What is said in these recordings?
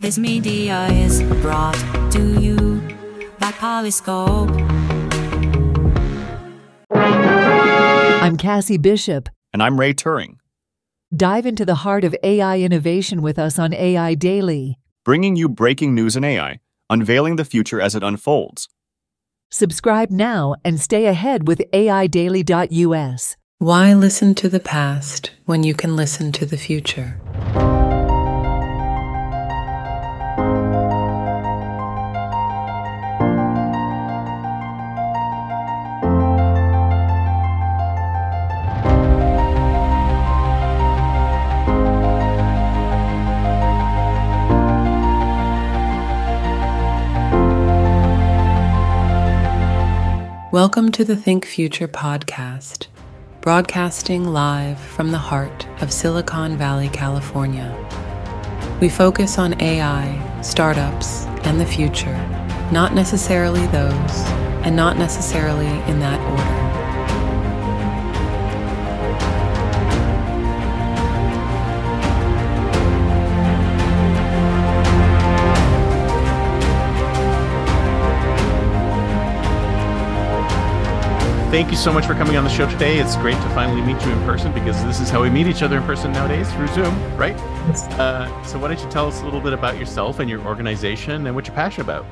This media is brought to you by Polyscope. I'm Cassie Bishop. And I'm Ray Turing. Dive into the heart of AI innovation with us on AI Daily, bringing you breaking news in AI, unveiling the future as it unfolds. Subscribe now and stay ahead with AIDaily.us. Why listen to the past when you can listen to the future? Welcome to the Think Future podcast, broadcasting live from the heart of Silicon Valley, California. We focus on AI, startups, and the future, not necessarily those, and not necessarily in that order. Thank you so much for coming on the show today. It's great to finally meet you in person because this is how we meet each other in person nowadays through Zoom, right? Uh, so, why don't you tell us a little bit about yourself and your organization and what you're passionate about?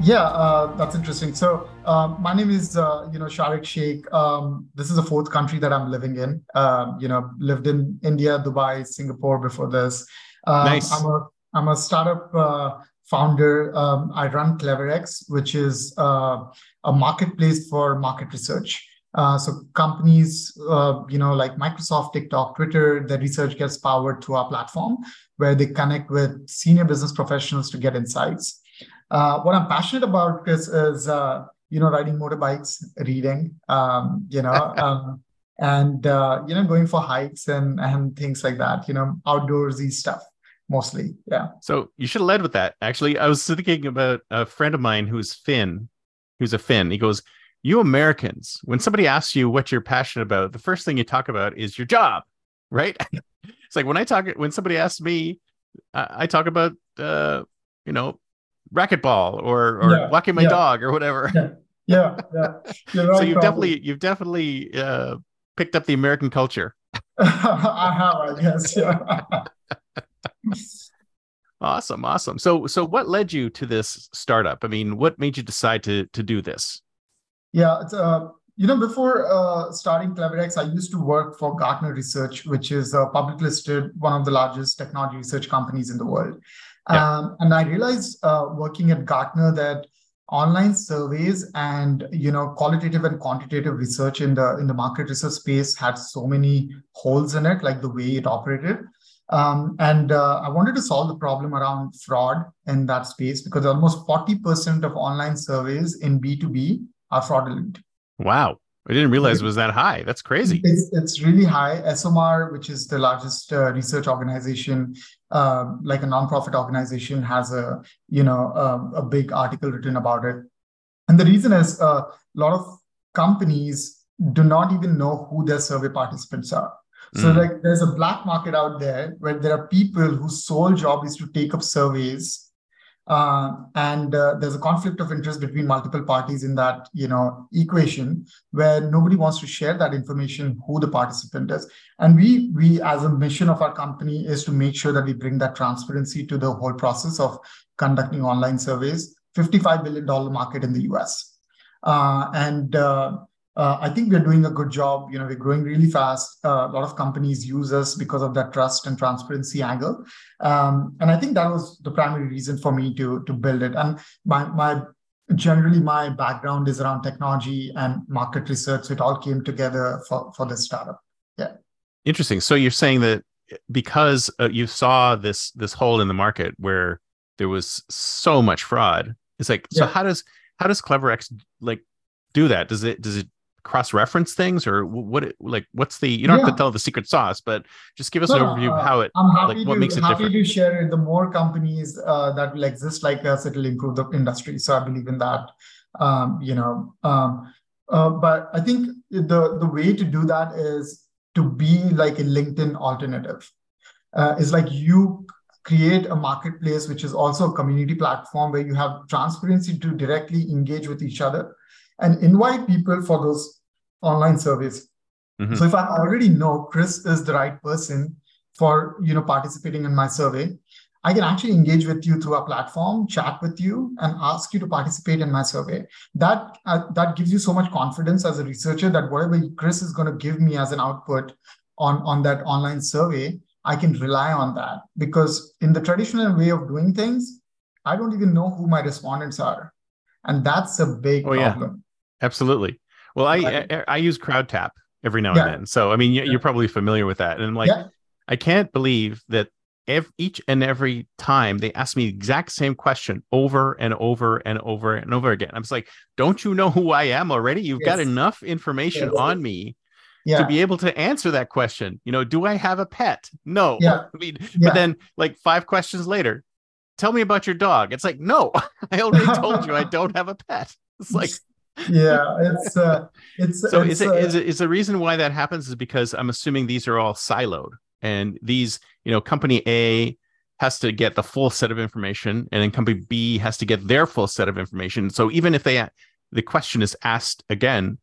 Yeah, uh, that's interesting. So, um, my name is, uh, you know, Sharekh Shaikh. Um, this is the fourth country that I'm living in. Um, you know, lived in India, Dubai, Singapore before this. Um, nice. I'm a I'm a startup uh, founder. Um, I run CleverX, which is uh, a marketplace for market research. Uh, so companies, uh, you know, like Microsoft, TikTok, Twitter, the research gets powered through our platform, where they connect with senior business professionals to get insights. Uh, what I'm passionate about is, is uh, you know, riding motorbikes, reading, um, you know, um, and uh, you know, going for hikes and and things like that. You know, outdoorsy stuff mostly. Yeah. So you should have led with that. Actually, I was thinking about a friend of mine who's Finn, who's a Finn. He goes, "You Americans, when somebody asks you what you're passionate about, the first thing you talk about is your job, right?" it's like when I talk when somebody asks me, I, I talk about uh, you know, racquetball or or yeah, walking my yeah. dog or whatever. Yeah, yeah. yeah. Right, so you've probably. definitely you've definitely uh, picked up the American culture. I have, I guess. Yeah. Awesome, awesome. So, so what led you to this startup? I mean, what made you decide to to do this? Yeah, it's, uh, you know, before uh, starting CleverX, I used to work for Gartner Research, which is a public listed one of the largest technology research companies in the world. Yeah. Um, and I realized uh, working at Gartner that online surveys and you know qualitative and quantitative research in the in the market research space had so many holes in it like the way it operated um, and uh, I wanted to solve the problem around fraud in that space because almost 40% of online surveys in B2B are fraudulent. Wow. I didn't realize it was that high. That's crazy. It's, it's really high. ESOMAR, which is the largest uh, research organization, uh, like a nonprofit organization, has a you know a big article written about it. And the reason is uh, a lot of companies do not even know who their survey participants are. So mm. like there's a black market out there where there are people whose sole job is to take up surveys, uh, and uh, there's a conflict of interest between multiple parties in that you know equation where nobody wants to share that information who the participant is. And we we as a mission of our company is to make sure that we bring that transparency to the whole process of conducting online surveys. $55 billion market in the US. Uh, and uh, I think we're doing a good job. You know, we're growing really fast. Uh, a lot of companies use us because of that trust and transparency angle, um, and I think that was the primary reason for me to to build it. And my my generally my background is around technology and market research, so it all came together for for this startup. Yeah. Interesting. So you're saying that because uh, you saw this this hole in the market where there was so much fraud, it's like so how does how does CleverX like do that? Does it does it cross-reference things or what it, like what's the you don't yeah. have to tell the secret sauce but just give us no, an overview uh, of how it like what to, makes it happy different. to share it. The more companies uh, that will exist like us it will improve the industry. So i believe in that um, you know um, uh, but i think the the way to do that is to be like a linkedin alternative. Uh, is like you create a marketplace which is also a community platform where you have transparency to directly engage with each other and invite people for those online surveys. Mm-hmm. So if I already know Chris is the right person for you know participating in my survey, I can actually engage with you through our platform, chat with you, and ask you to participate in my survey. That uh, that gives you so much confidence as a researcher that whatever Chris is going to give me as an output on on that online survey, I can rely on that because in the traditional way of doing things, I don't even know who my respondents are, and that's a big oh, problem. Yeah. Absolutely. Well, I, I, I use CrowdTap every now yeah. and then, so I mean you're probably familiar with that, and I'm like. Yeah. I can't believe that every, each and every time they ask me the exact same question over and over and over and over again. I'm just like, don't you know who I am already? You've yes. got enough information yes. on me yeah. to be able to answer that question. You know, do I have a pet? No. Yeah. I mean, yeah. but then like five questions later, tell me about your dog. It's like, no, I already told you I don't have a pet. It's like yeah it's uh it's so it's, is it, uh, is it is the reason why that happens is because i'm assuming these are all siloed and these you know company a has to get the full set of information and then company b has to get their full set of information. So even if they the question is asked again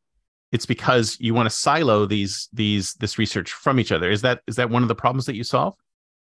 it's because you want to silo these these this research from each other. Is that is that one of the problems that you solve?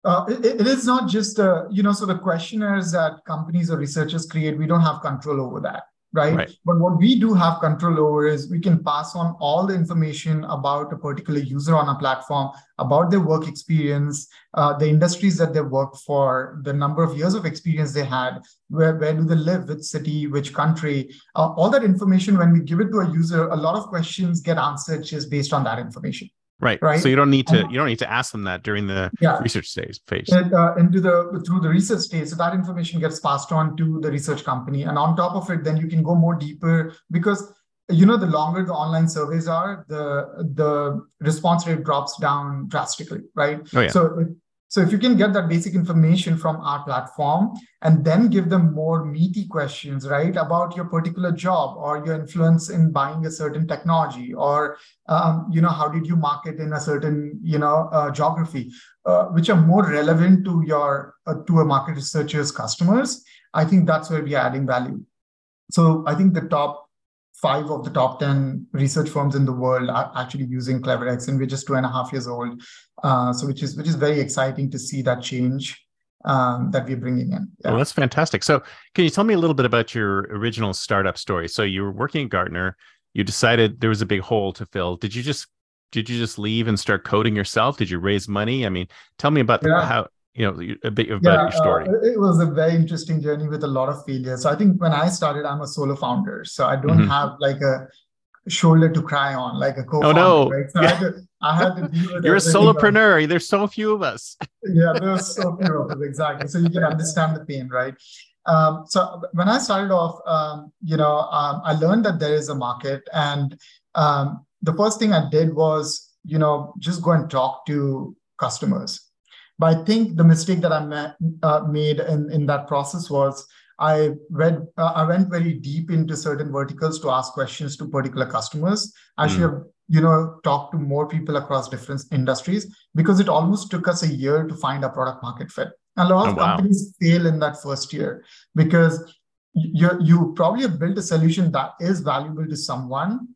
Uh, it, it is not just uh, you know so the questionnaires that companies or researchers create we don't have control over that right? right? But what we do have control over is we can pass on all the information about a particular user on a platform, about their work experience, uh, the industries that they work for, the number of years of experience they had, where, where do they live, which city, which country. Uh, all that information, when we give it to a user, a lot of questions get answered just based on that information. Right. Right. So you don't need to you don't need to ask them that during the yeah. research stage phase. And, uh, into the through the research stage, so that information gets passed on to the research company, and on top of it, then you can go more deeper because you know the longer the online surveys are, the the response rate drops down drastically, right? Oh, yeah. So so if you can get that basic information from our platform and then give them more meaty questions, right, about your particular job or your influence in buying a certain technology, or um, you know how did you market in a certain you know uh, geography, uh, which are more relevant to your uh, to a market researcher's customers, I think that's where we're adding value. So I think the top five of the top 10 research firms in the world are actually using cleverx and we're just two and a half years old. Uh, so which is which is very exciting to see that change um, that we're bringing in. Yeah. well that's fantastic. So can you tell me a little bit about your original startup story? So you were working at gartner. You decided there was a big hole to fill. Did you just did you just leave and start coding yourself? Did you raise money? I mean tell me about yeah. how you know a bit about yeah, your story. uh, it was a very interesting journey with a lot of failures. So i think when i started i'm a solo founder. So i don't mm-hmm. have like a shoulder to cry on like a co-founder oh no. right? so yeah. I, had to, I, had to, deal with you're a solopreneur. There's so few of us. Yeah there's so few of us exactly. So you can understand the pain right? Um, so when i started off um, you know um, i learned that there is a market. And um, the first thing i did was you know just go and talk to customers but I think the mistake that I ma- uh, made in, in that process was I read uh, I went very deep into certain verticals to ask questions to particular customers. I mm. should have you know talked to more people across different industries because it almost took us a year to find a product market fit. A lot of oh, wow. companies fail in that first year because you you probably have built a solution that is valuable to someone,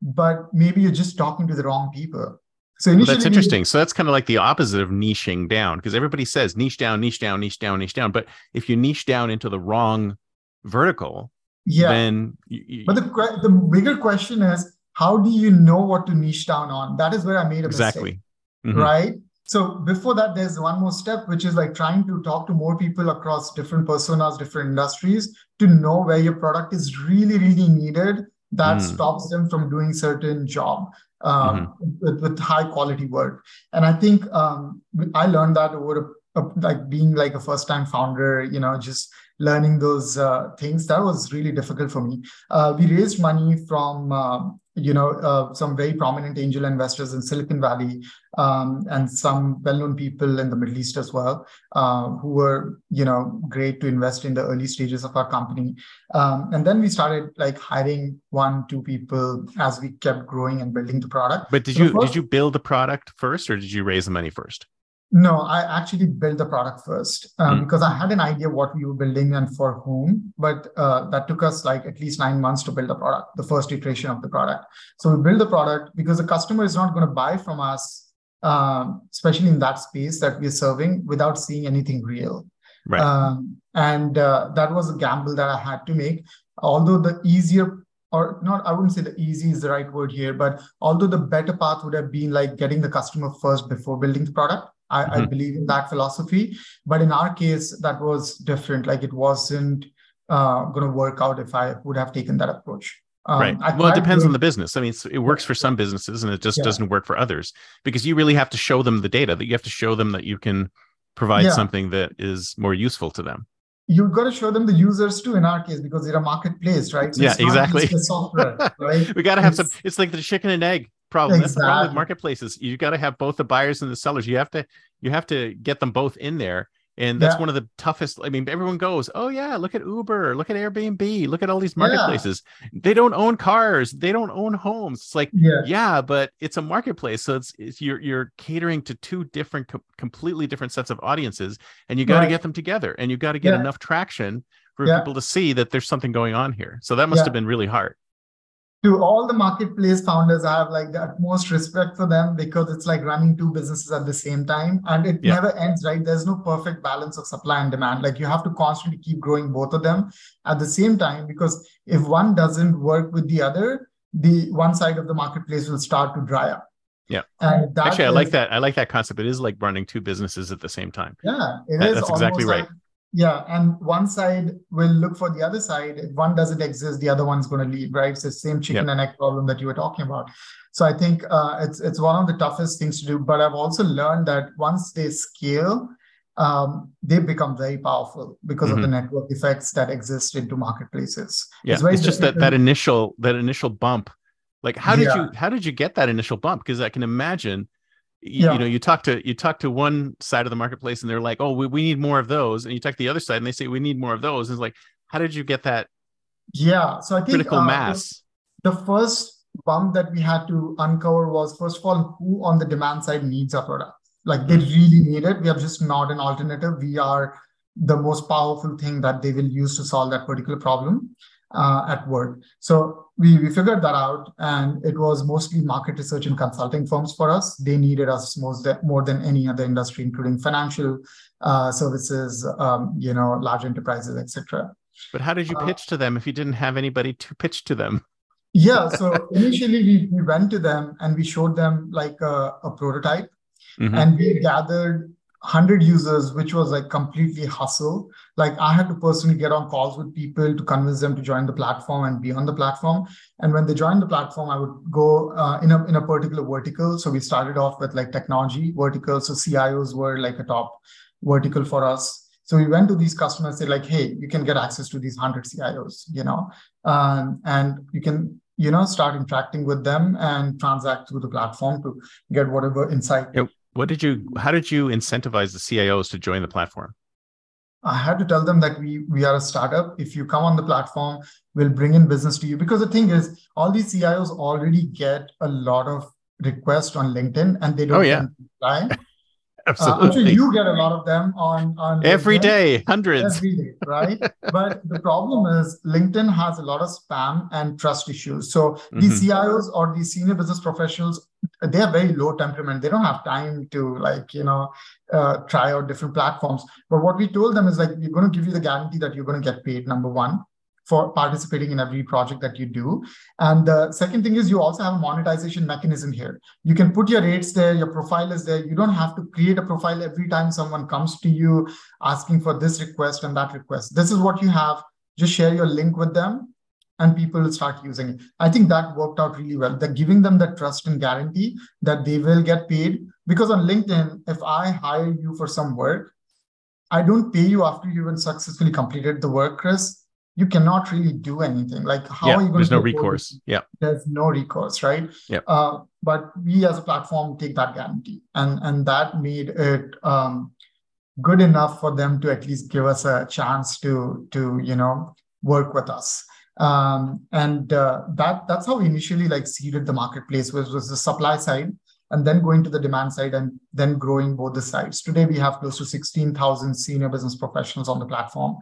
but maybe you're just talking to the wrong people. So well, that's interesting. So that's kind of like the opposite of niching down because everybody says niche down, niche down, niche down, niche down. But if you niche down into the wrong vertical, yeah. then you, but the the bigger question is how do you know what to niche down on? That is where I made a exactly. mistake. Mm-hmm. Right. So before that, there's one more step, which is like trying to talk to more people across different personas, different industries to know where your product is really, really needed that mm. stops them from doing certain job um, mm-hmm. with, with, high quality work. And I think um, I learned that over a, a, like being like a first time founder, you know, just learning those uh, things. That was really difficult for me. Uh, we raised money from uh, you know, uh, some very prominent angel investors in Silicon Valley um, and some well-known people in the Middle East as well, uh, who were, you know, great to invest in the early stages of our company. Um, and then we started like hiring one, two people as we kept growing and building the product. But did so you first, did you build the product first, or did you raise the money first? No, I actually built the product first um, Mm. because I had an idea what we were building and for whom, but uh, that took us like at least nine months to build the product, the first iteration of the product. So we build the product because the customer is not going to buy from us, um, especially in that space that we're serving, without seeing anything real. Right. Um, and uh, that was a gamble that I had to make. Although the easier, or not, I wouldn't say the easy is the right word here, but although the better path would have been like getting the customer first before building the product. I, I Mhm. believe in that philosophy. But in our case, that was different. Like it wasn't uh, going to work out if I would have taken that approach. Um, right. I Well, it depends on the business. I mean, it works for some businesses and it just Yeah. doesn't work for others because you really have to show them the data that you have to show them that you can provide Yeah. something that is more useful to them. You've got to show them the users too in our case because they're a marketplace, right? so Yeah, it's exactly. software, right? We got to have some, It's- it's like the chicken and egg problem. That's the problem with marketplaces. You got to have both the buyers and the sellers. You have to, you have to get them both in there. And that's Yeah. one of the toughest. I mean, everyone goes, Oh yeah, look at Uber, look at Airbnb, look at all these Yeah. marketplaces. They don't own cars, they don't own homes. It's like, Yeah. yeah but it's a marketplace so it's, it's you're you're catering to two different co- completely different sets of audiences and you got to Right. get them together and you got to get Yeah. enough traction for Yeah. people to see that there's something going on here so that must Yeah. have been really hard to all the marketplace founders, I have like the utmost respect for them because it's like running two businesses at the same time and it Yeah. never ends, right? There's no perfect balance of supply and demand. Like you have to constantly keep growing both of them at the same time because if one doesn't work with the other, the one side of the marketplace will start to dry up. Yeah. And actually i like that i like that concept it is like running two businesses at the same time Yeah, it That- is that's exactly right. like- yeah, and one side will look for the other side. If one doesn't exist, the other one's going to leave, right? It's the same chicken and egg problem that you were talking about. So I think uh, it's it's one of the toughest things to do. But I've also learned that once they scale, um, they become very powerful because of the network effects that exist into marketplaces. Mm-hmm. yeah it's, very just that that initial that initial bump like how did Yeah. you how did you get that initial bump because i can imagine y- Yeah. you know you talk to you talk to one side of the marketplace and they're like oh we, we need more of those. And you talk to the other side and they say we need more of those. And it's like how did you get that Yeah, so I think critical uh, mass? the first bump that we had to uncover was first of all who on the demand side needs our product? Like they really need it. We are just not an alternative. We are the most powerful thing that they will use to solve that particular problem uh, at work. So we, we figured that out and it was mostly market research and consulting firms for us they needed us most more than any other industry including financial uh, services um, you know large enterprises etc but how did you uh, pitch to them if you didn't have anybody to pitch to them Yeah. So initially we, we went to them and we showed them like a, a prototype Mhm. and we gathered 100 users, which was like completely hustle. Like I had to personally get on calls with people to convince them to join the platform and be on the platform. And when they joined the platform, I would go uh, in, a, in a particular vertical. So we started off with like technology vertical. So CIOs were like a top vertical for us. So we went to these customers, say like, hey, you can get access to these 100 CIOs, you know, um, and you can, you know, start interacting with them and transact through the platform to get whatever insight. Yeah, what did you how did you incentivize the cios to join the platform I had to tell them that we we are a startup. If you come on the platform, we'll bring in business to you. Because the thing is, all these CIOs already get a lot of requests on LinkedIn, and they don't Oh, yeah. reply. Uh, absolutely I'm sure you get a lot of them on on every LinkedIn. day hundreds every day, right? but the problem is LinkedIn has a lot of spam and trust issues. So these Mhm. CIOs or these senior business professionals, they have very low temperament. They don't have time to like, you know, uh, try out different platforms. But what we told them is like, we're going to give you the guarantee that you're going to get paid, number one, for participating in every project that you do. And the second thing is you also have a monetization mechanism here. You can put your rates there, your profile is there. You don't have to create a profile every time someone comes to you asking for this request and that request. This is what you have. Just share your link with them and people will start using it. I think that worked out really well. They're giving them the trust and guarantee that they will get paid. Because on LinkedIn, if I hire you for some work, I don't pay you after you even successfully completed the work, Chris. You cannot really do anything. Like, how yeah are you going there's to no recourse yeah there's no recourse, right? Yep. Uh, but we as a platform take that guarantee, and and that made it um, good enough for them to at least give us a chance to to you know work with us. Um, and uh, that that's how we initially like seeded the marketplace, was was the supply side. and then going to the demand side and then growing both the sides. Today, we have close to 16,000 senior business professionals on the platform.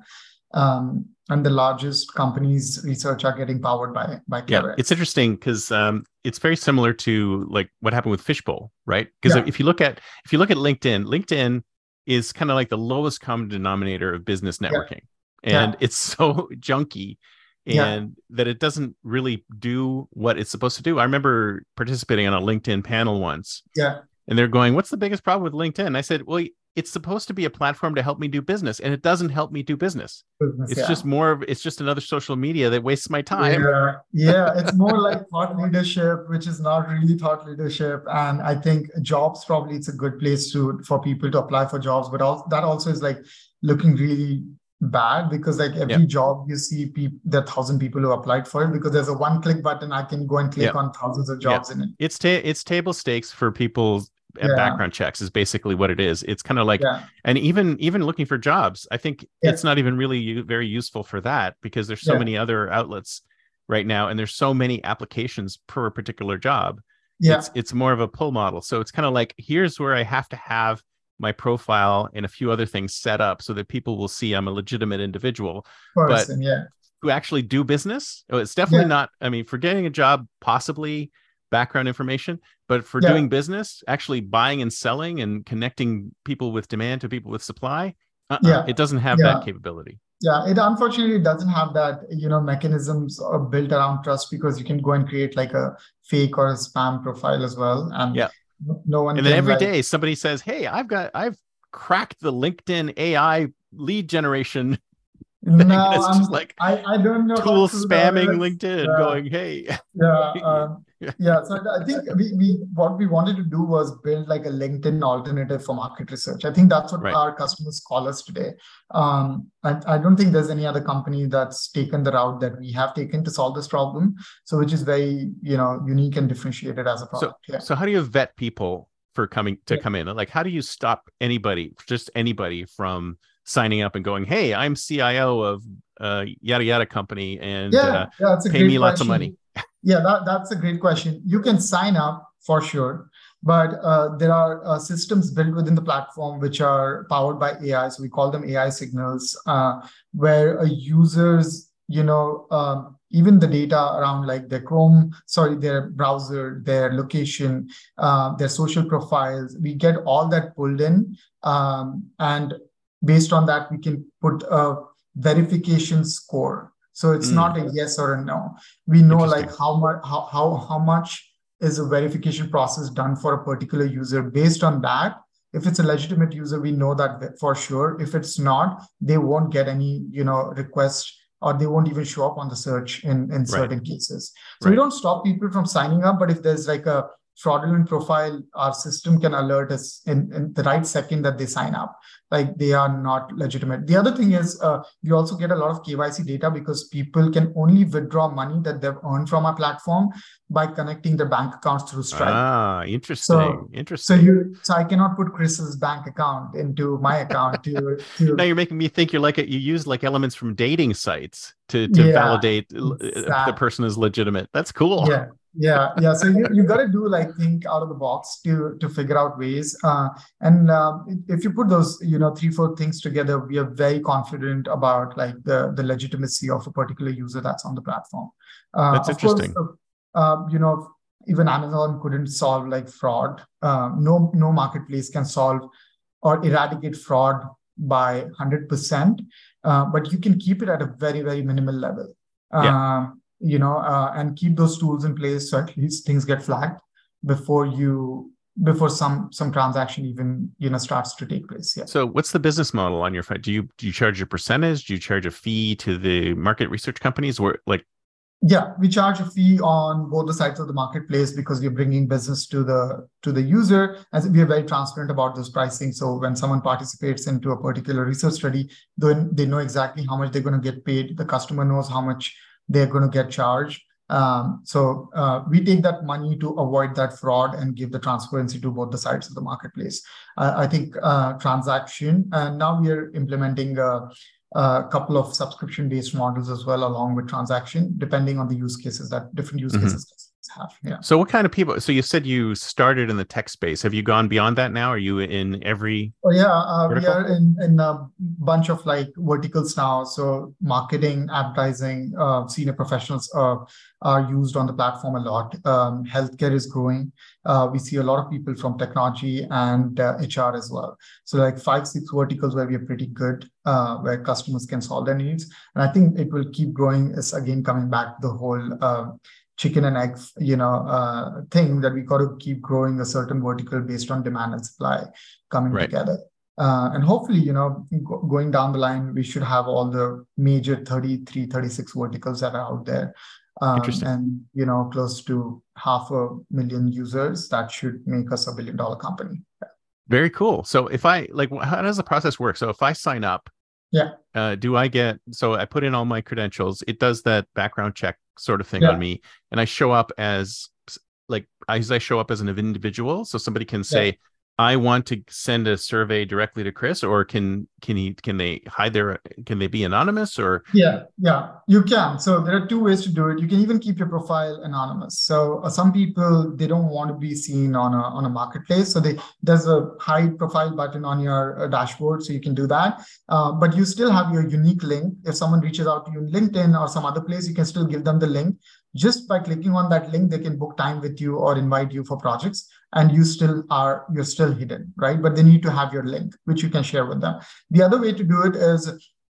Um, and the largest companies research are getting powered by by Yeah, it's interesting because um, it's very similar to like what happened with Fishbowl, right? Because Yeah. if you look at if you look at LinkedIn, LinkedIn is kind of like the lowest common denominator of business networking, and it's so junky. Yeah. And that it doesn't really do what it's supposed to do. I remember participating on a LinkedIn panel once, Yeah, and they're going, "What's the biggest problem with LinkedIn?" I said, "Well, it's supposed to be a platform to help me do business, and it doesn't help me do business. business, It's yeah. just more of it's just another social media that wastes my time." Yeah, yeah, it's more like thought leadership, which is not really thought leadership. And I think jobs probably it's a good place to for people to apply for jobs, but also that also is like looking really bad because like every Yeah. job you see people there are thousand people who applied for it because there's a one click button I can go and click Yeah. on thousands of Yeah. jobs in it. it's ta- it's table stakes for people's uh, Yeah. background checks is basically what it is it's kind of like Yeah, and even even looking for jobs i think Yeah. it's not even really very useful for that because there's so Yeah. many other outlets right now and there's so many applications per particular job yeah, it's it's more of a pull model so it's kind of like here's where i have to have my profile and a few other things set up so that people will see i'm a legitimate individual person, yeah, who actually do business. Oh, It's definitely Yeah. not. I mean, for getting a job, possibly background information, but for Yeah. doing business, actually buying and selling and connecting people with demand to people with supply, uh-uh, Yeah. it doesn't have that capability. Yeah, it unfortunately doesn't have that, you know, mechanisms uh, built around trust because you can go and create like a fake or a spam profile as well. And Yeah. No- one And then every like, day somebody says, "Hey, I've got, I've cracked the LinkedIn AI lead generation." no, thing." It's I'm- just like I, I don't know. tool spamming. LinkedIn, Yeah. going, "Hey, Yeah, um, yeah. So I think we, we what we wanted to do was build like a LinkedIn alternative for market research. I think that's what Right. our customers call us today. Um, I, I don't think there's any other company that's taken the route that we have taken to solve this problem. So which is very you know unique and differentiated as a product. yeah. So how do you vet people for coming to Yeah. come in? Like, how do you stop anybody, just anybody, from signing up and going, "Hey, I'm CIO of uh, yada yada company, and yeah, uh, yeah, pay great me lots of question. money." Yeah, that, that's a great question. You can sign up for sure, but uh, there are uh, systems built within the platform which are powered by AI. So we call them AI signals, uh, where a user's, you know, um, even the data around like their Chrome, sorry, their browser, their location, uh, their social profiles, we get all that pulled in, um, and based on that, we can put a verification score. So it's Mm. not a yes or a no. We know like how much how, how how much is a verification process done for a particular user. Based on that, if it's a legitimate user, we know that for sure. If it's not, they won't get any you know request or they won't even show up on the search in in certain cases. So we don't stop people from signing up, but if there's like a fraudulent profile, our system can alert us in, in the right second that they sign up, like they are not legitimate. The other thing is uh, we also get a lot of KYC data because people can only withdraw money that they've earned from our platform by connecting their bank accounts through Stripe. Ah, interesting, So- interesting. so you, so I cannot put Chris's bank account into my account to, to now you're making me think you're like a, you use like elements from dating sites to to Yeah, validate l- if the person is legitimate. That's cool. yeah yeah yeah. So you, you got to do like think out of the box to to figure out ways. Uh, and um, if you put those you know three four things together we are very confident about like the the legitimacy of a particular user that's on the platform. Uh, That's of course, interesting. uh, um, you know even amazon couldn't solve like fraud. Uh, no no marketplace can solve or eradicate fraud by 100% uh, but you can keep it at a very very minimal level. Um, you know, uh, and keep those tools in place so at least things get flagged before you before some some transaction even you know starts to take place. Yeah. So what's the business model on your? Do you do you charge a percentage? Do you charge a fee to the market research companies? Where like Yeah, we charge a fee on both the sides of the marketplace because we're bringing business to the to the user, and we are very transparent about those pricing. So when someone participates into a particular research study, then they know exactly how much they're going to get paid. The customer knows how much they're going to get charged. Um, so uh, we take that money to avoid that fraud and give the transparency to both the sides of the marketplace. Uh, I think uh, transaction, and now we are implementing. Uh, a couple of subscription based models as well along with transaction depending on the use cases that different use Mhm. cases Yeah. So what kind of people? So you said you started in the tech space. Have you gone beyond that now? Are you in every? Oh yeah, uh, we are in in a bunch of like verticals now. So marketing, advertising, uh, senior professionals uh, are used on the platform a lot. Um, healthcare is growing. Uh, we see a lot of people from technology and uh, HR as well. So like five six verticals where we are pretty good, uh, where customers can solve their needs. And I think it will keep growing. Is again coming back the whole. Chicken and egg, you know, uh, thing that we got to keep growing a certain vertical based on demand and supply coming Right. together. Uh, and hopefully, you know, go- going down the line, we should have all the major 33, 36 verticals that are out there. Um, and, you know, close to half a million users. That should make us a billion dollar company. Very cool. So if I like, how does the process work? So if I sign up, Yeah. uh, do I get? So I put in all my credentials. It does that background check sort of thing Yeah. on me, and I show up as like as I show up as an individual. So somebody can say, I want to send a survey directly to Chris, or can can he can they hide their can they be anonymous or Yeah, yeah, you can. So there are two ways to do it. You can even keep your profile anonymous. So uh, some people they don't want to be seen on a on a marketplace. So they there's a hide profile button on your uh, dashboard, so you can do that. Uh, but you still have your unique link. If someone reaches out to you in LinkedIn or some other place, you can still give them the link. Just by clicking on that link, they can book time with you or invite you for projects, and you still are you're still hidden, right? But they need to have your link, which you can share with them. The other way to do it is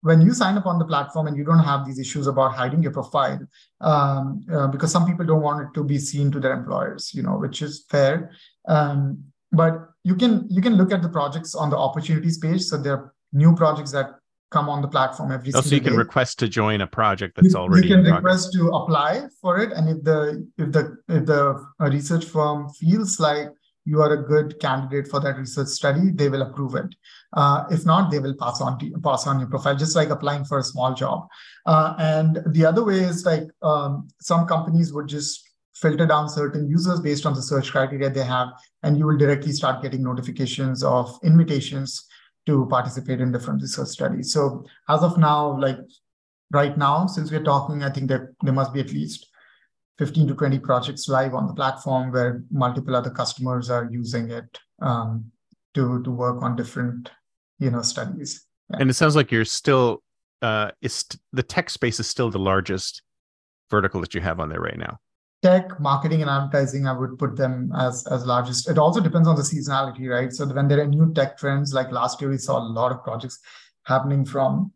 when you sign up on the platform and you don't have these issues about hiding your profile um, uh, because some people don't want it to be seen to their employers you know which is fair um, but you can you can look at the projects on the opportunities page so there are new projects that come on the platform every oh, single so you can day. request to join a project that's You- already you can request to apply for it and if the if the if the uh, research firm feels like you are a good candidate for that research study they will approve it. Uh, if not they will pass on to pass on your profile just like applying for a small job. Uh, and the other way is like um, some companies would just filter down certain users based on the search criteria they have and you will directly start getting notifications of invitations to participate in different research studies so as of now like right now, since we're talking, I think that there must be at least 15 to 20 projects live on the platform where multiple other customers are using it um, to, to work on different, you know, studies. And it sounds like you're still uh it's the tech space is still the largest vertical that you have on there right now. Tech, marketing, and advertising, I would put them as as largest. It also depends on the seasonality, right? So when there are new tech trends, like last year, we saw a lot of projects happening from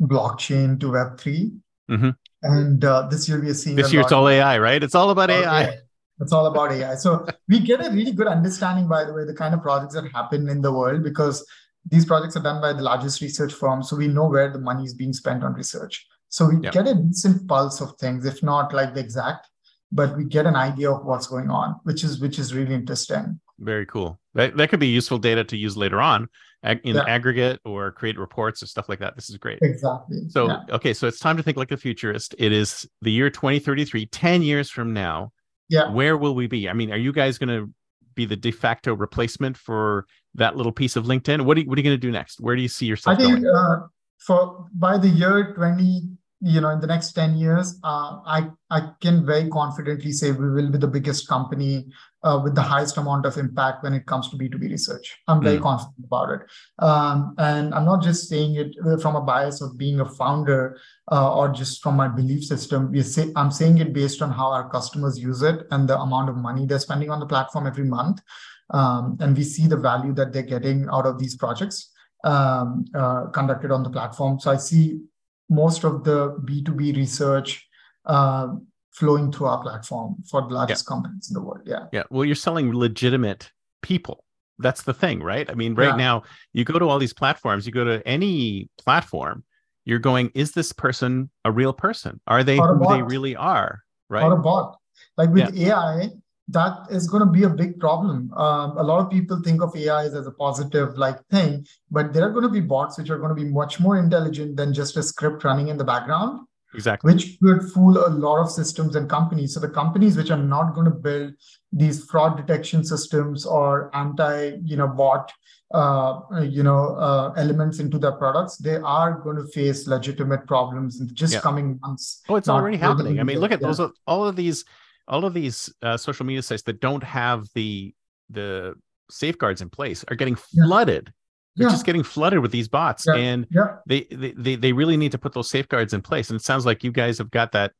blockchain to Web 3 Mhm. And uh, this year we are seeing This year it's all AI, right? It's all about AI. Okay. It's all about AI. So we get a really good understanding, by the way, the kind of projects that happen in the world because these projects are done by the largest research firms. So we know where the money is being spent on research. So we Yeah. get a decent pulse of things, if not like the exact, but we get an idea of what's going on, which is which is really interesting. Very cool. That that could be useful data to use later on ag- in Yeah. aggregate or create reports or stuff like that. This is great. Exactly. So, Yeah. okay, so it's time to think like a futurist. It is the year 2033, 10 years from now. Yeah. Where will we be? I mean, are you guys going to be the de facto replacement for that little piece of LinkedIn? What are you, what are you going to do next? Where do you see yourself I think uh, for by the year 20, you know, in the next 10 years, uh, I, I can very confidently say we will be the biggest company uh, with the highest amount of impact when it comes to B2B research. I'm very Mm. confident about it. Um, and I'm not just saying it uh, from a bias of being a founder uh, or just from my belief system. We say, I'm saying it based on how our customers use it and the amount of money they're spending on the platform every month. Um, and we see the value that they're getting out of these projects um, uh, conducted on the platform. So I see most of the B2B research uh, flowing through our platform for the largest companies in the world. Yeah. Yeah. Well, you're selling legitimate people. That's the thing, right? I mean, right Yeah. now, you go to all these platforms, you go to any platform, you're going, is this person a real person? Are they who they really are? Right. Or a bot. Like with AI, that is going to be a big problem. Um, a lot of people think of AI as a positive like thing, but there are going to be bots which are going to be much more intelligent than just a script running in the background. exactly. which could fool a lot of systems and companies. So the companies which are not going to build these fraud detection systems or anti, you know, bot, uh, you know, uh, elements into their products, they are going to face legitimate problems in just Yeah. coming months. Oh, it's already happening. I mean, look at Yeah. those all of these all of these uh, social media sites that don't have the the safeguards in place are getting Yeah. flooded. They're Yeah. just getting flooded with these bots, Yeah. and Yeah. they, they they they really need to put those safeguards in place. And it sounds like you guys have got that.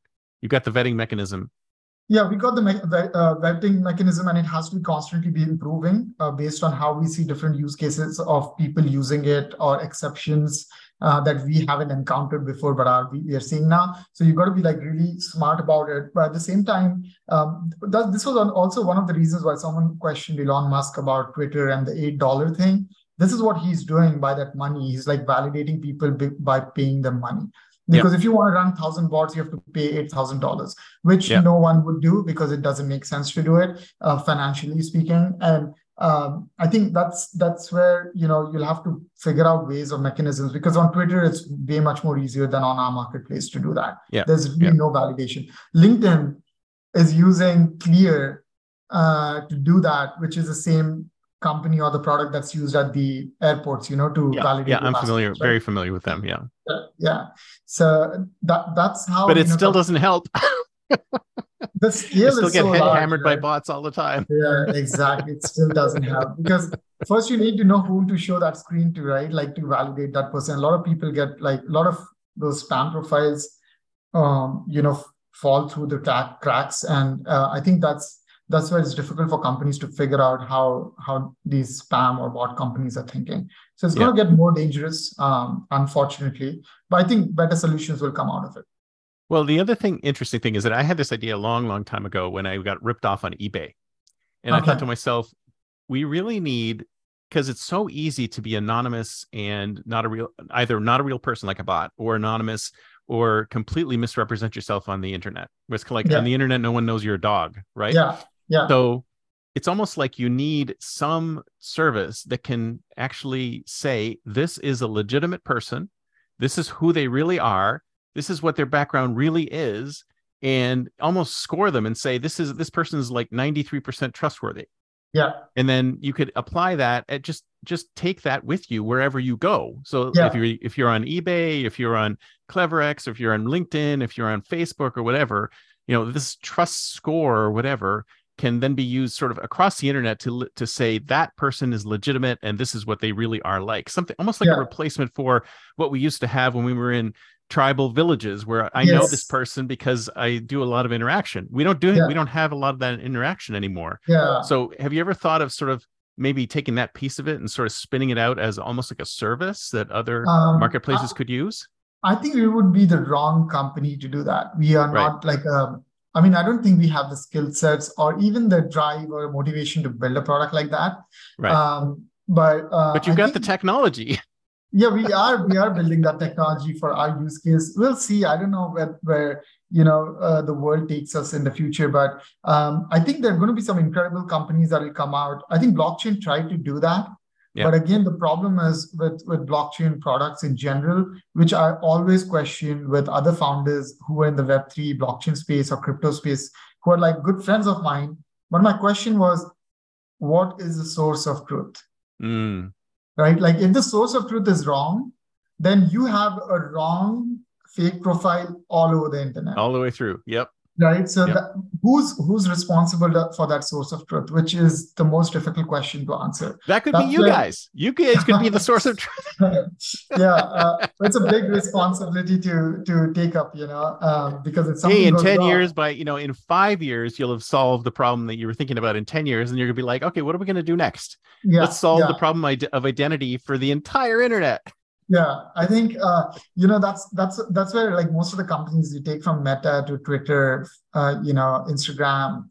You got the vetting mechanism. Yeah, we got the me- the, uh, vetting mechanism, and it has to constantly be improving uh, based on how we see different use cases of people using it or exceptions uh, that we haven't encountered before, but are we, are seeing now. So you've got to be like really smart about it. But at the same time, um, that, this was also one of the reasons why someone questioned Elon Musk about Twitter and the eight dollar thing. This is what he's doing by that money. He's like validating people by paying them money. Because if you want to run thousand bots, you have to pay eight thousand dollars, which Yeah. no one would do because it doesn't make sense to do it uh, financially speaking. And um, I think that's that's where you know you'll have to figure out ways or mechanisms because on Twitter it's way much more easier than on our marketplace to do that. Yeah. There's really Yeah. no validation. LinkedIn is using Clear uh, to do that, which is the same company or the product that's used at the airports, you know, to Yeah, validate. yeah, I'm familiar, right? very familiar with them. Yeah, yeah. So that that's how. but you it know, still doesn't help. The you still get so hit- large, hammered by bots all the time. Yeah, exactly. It still doesn't help because first you need to know whom to show that screen to, right? Like to validate that person. A lot of people get like a lot of those spam profiles, um, you know, fall through the crack, cracks, and uh, I think that's that's why it's difficult for companies to figure out how how these spam or bot companies are thinking. So it's going to get more dangerous, um, unfortunately. But I think better solutions will come out of it. Well, the other thing, interesting thing, is that I had this idea a long, long time ago when I got ripped off on eBay, and I thought uh-huh. to myself, we really need because it's so easy to be anonymous and not a real, either not a real person like a bot, or anonymous, or completely misrepresent yourself on the internet. It's like Yeah. on the internet, no one knows you're a dog, right? Yeah, yeah, So it's almost like you need some service that can actually say, this is a legitimate person. This is who they really are. This is what their background really is. And almost score them and say, this is this person is like 93% trustworthy. yeah, And then you could apply that at just just take that with you wherever you go. So Yeah. if you're if you're on eBay, if you're on CleverX, if you're on LinkedIn, if you're on Facebook or whatever, you know, this trust score or whatever can then be used sort of across the internet to to say that person is legitimate and this is what they really are like. Something almost like Yeah. a replacement for what we used to have when we were in tribal villages where I know this person because I do a lot of interaction. We don't do it. Yeah. We don't have a lot of that interaction anymore. yeah. So, have you ever thought of sort of maybe taking that piece of it and sort of spinning it out as almost like a service that other Um, marketplaces I- could use? I think we would be the wrong company to do that. We are Right. not like a, I mean, I don't think we have the skill sets or even the drive or motivation to build a product like that. Right. Um, but uh, but you've I got the technology. yeah, we are we are building that technology for our use case. We'll see. I don't know where where you know uh, the world takes us in the future, but um, I think there are going to be some incredible companies that will come out. I think blockchain tried to do that. Yeah. But again, the problem is with, with blockchain products in general, which I always question with other founders who are in the Web3 blockchain space or crypto space, who are like good friends of mine. But my question was, what is the source of truth? Mm, right? Like if the source of truth is wrong, then you have a wrong fake profile all over the internet, all the way through. Yep. Right? So Yep. that, who's who's responsible for that source of truth, which is the most difficult question to answer. That could be you where- guys. You guys could be the source of truth. yeah, uh, it's a big responsibility to to take up, you know, um, because it's something Hey, in 10 wrong. years, by you know, in five years, you'll have solved the problem that you were thinking about in 10 years, and you're gonna be like, okay, what are we gonna do next? yeah, Let's solve yeah. the problem of identity for the entire internet. Yeah, I think uh, you know that's that's that's where like most of the companies you take from Meta to Twitter, uh, you know, Instagram,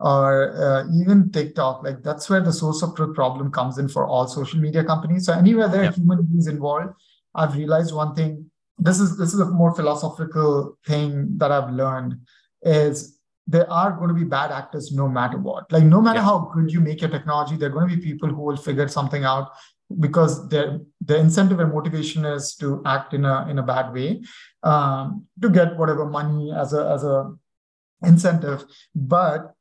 or uh, even TikTok, like that's where the source of truth problem comes in for all social media companies. So anywhere there are Yep. human beings involved, I've realized one thing. This is this is a more philosophical thing that I've learned is there are going to be bad actors no matter what. Like no matter Yeah. how good you make your technology, there are going to be people who will figure something out because their the incentive and motivation is to act in a in a bad way um, to get whatever money as a as a incentive but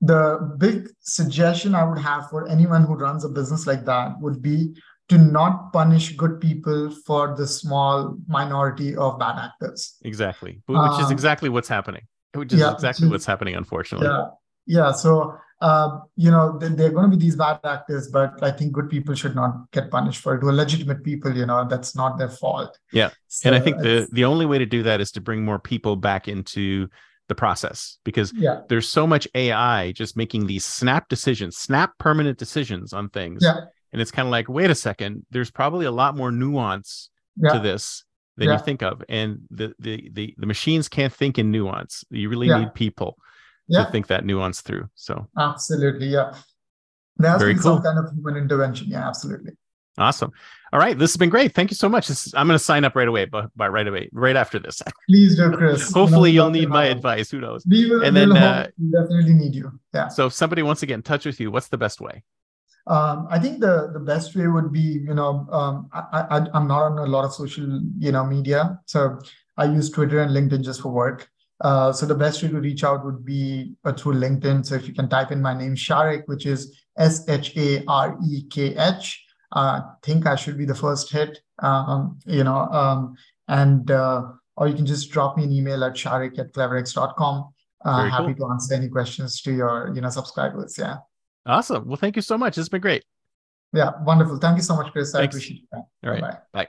the big suggestion i would have for anyone who runs a business like that would be to not punish good people for the small minority of bad actors Exactly. Which is Um, exactly what's happening. which is Yeah, exactly what's happening, unfortunately. Yeah, yeah. So uh, you know, th- there are going to be these bad actors, but I think good people should not get punished for it. Who are legitimate people, you know, that's not their fault. Yeah, So and I think the the only way to do that is to bring more people back into the process because yeah, there's so much AI just making these snap decisions, snap permanent decisions on things. Yeah. And it's kind of like, wait a second, there's probably a lot more nuance yeah, to this than you think of. And the, the the the machines can't think in nuance. You really need people yeah. to think that nuance through. So Absolutely, yeah. There has Very been some kind of human intervention. Yeah, absolutely. awesome. All right. This has been great. Thank you so much. Is, I'm going to sign up right away, but by right away, right after this. Please do, Chris. Hopefully, you'll need my advice. Who knows? We will, And then, uh, definitely need you. Yeah. So if somebody wants to get in touch with you, what's the best way? Um, I think the the best way would be, you know, um, I, I I'm not on a lot of social, you know, media, so I use Twitter and LinkedIn just for work. Uh, so the best way to reach out would be uh, through LinkedIn. So if you can type in my name Sharekh, which is S H A R E K H, I uh, think I should be the first hit. Um, you know, um, and uh, or you can just drop me an email at sharekh at cleverx.com. Uh, Very happy cool. to answer any questions to your, you know, subscribers. Yeah. Awesome. Well, thank you so much. It's been great. Yeah, wonderful. Thank you so much, Chris. I appreciate it. All right. Bye-bye. Bye.